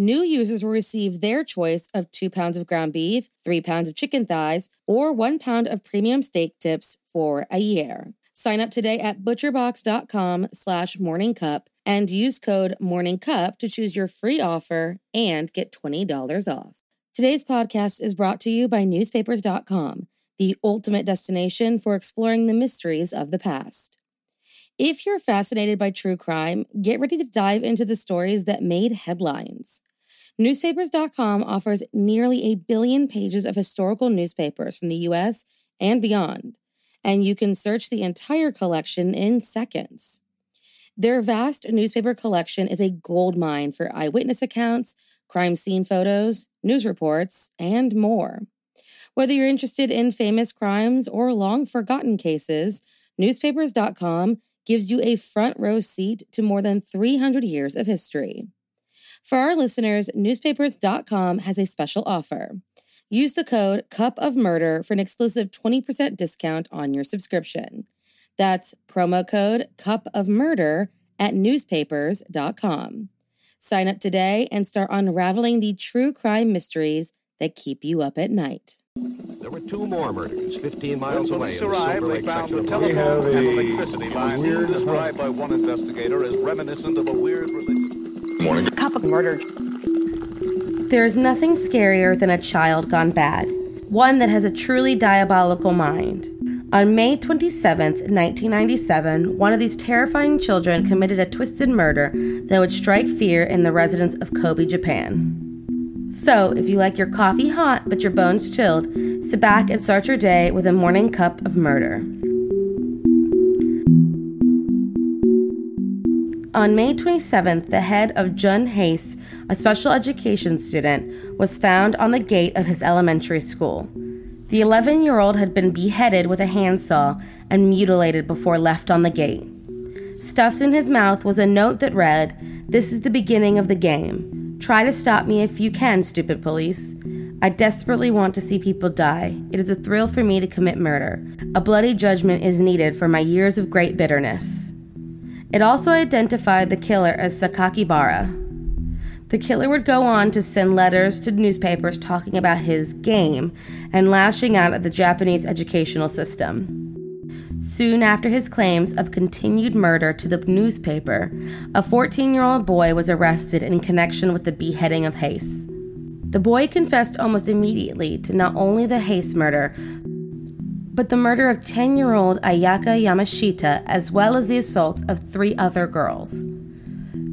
New users will receive their choice of two pounds of ground beef, three pounds of chicken thighs, or one pound of premium steak tips for a year. Sign up today at butcherbox.com slash morningcup and use code morningcup to choose your free offer and get $20 off. Today's podcast is brought to you by newspapers.com, the ultimate destination for exploring the mysteries of the past. If you're fascinated by true crime, get ready to dive into the stories that made headlines. Newspapers.com offers nearly a billion pages of historical newspapers from the US and beyond, and you can search the entire collection in seconds. Their vast newspaper collection is a gold mine for eyewitness accounts, crime scene photos, news reports, and more. Whether you're interested in famous crimes or long forgotten cases, newspapers.com gives you a front row seat to more than 300 years of history. For our listeners, newspapers.com has a special offer. Use the code Cup of Murder for an exclusive 20% discount on your subscription. That's promo code Cup of Murder at newspapers.com. Sign up today and start unraveling the true crime mysteries that keep you up at night. There were two more murders 15 miles when away. police arrived, they found the telephones and electricity lines described by one investigator as reminiscent of a weird religion. Morning. Cup of murder. There's nothing scarier than a child gone bad, one that has a truly diabolical mind. On May 27, 1997, one of these terrifying children committed a twisted murder that would strike fear in the residents of Kobe, Japan. So, if you like your coffee hot but your bones chilled, sit back and start your day with a morning cup of murder. On May 27th, the head of Jun Hayes, a special education student, was found on the gate of his elementary school. The 11 year old had been beheaded with a handsaw and mutilated before left on the gate. Stuffed in his mouth was a note that read, This is the beginning of the game. Try to stop me if you can, stupid police. I desperately want to see people die. It is a thrill for me to commit murder. A bloody judgment is needed for my years of great bitterness. It also identified the killer as Sakakibara. The killer would go on to send letters to newspapers talking about his game and lashing out at the Japanese educational system. Soon after his claims of continued murder to the newspaper, a 14 year old boy was arrested in connection with the beheading of Hayes. The boy confessed almost immediately to not only the Hayes murder, but the murder of 10 year old Ayaka Yamashita, as well as the assault of three other girls.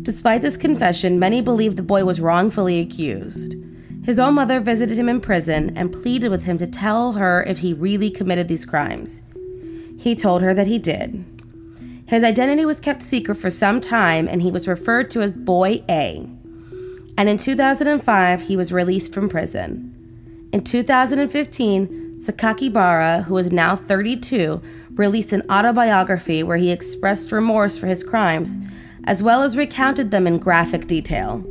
Despite this confession, many believe the boy was wrongfully accused. His own mother visited him in prison and pleaded with him to tell her if he really committed these crimes. He told her that he did. His identity was kept secret for some time and he was referred to as Boy A. And in 2005, he was released from prison. In 2015, Sakakibara, who is now 32, released an autobiography where he expressed remorse for his crimes, as well as recounted them in graphic detail.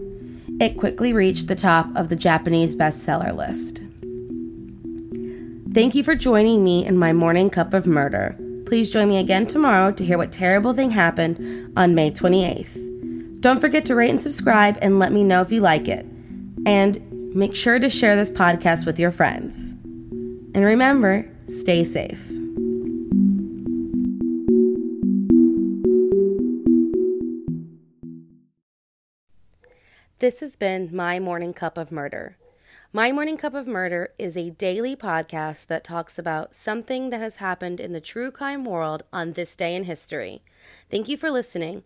It quickly reached the top of the Japanese bestseller list. Thank you for joining me in my morning cup of murder. Please join me again tomorrow to hear what terrible thing happened on May 28th. Don't forget to rate and subscribe and let me know if you like it. And make sure to share this podcast with your friends. And remember, stay safe. This has been my morning cup of murder. My Morning Cup of Murder is a daily podcast that talks about something that has happened in the true crime world on this day in history. Thank you for listening.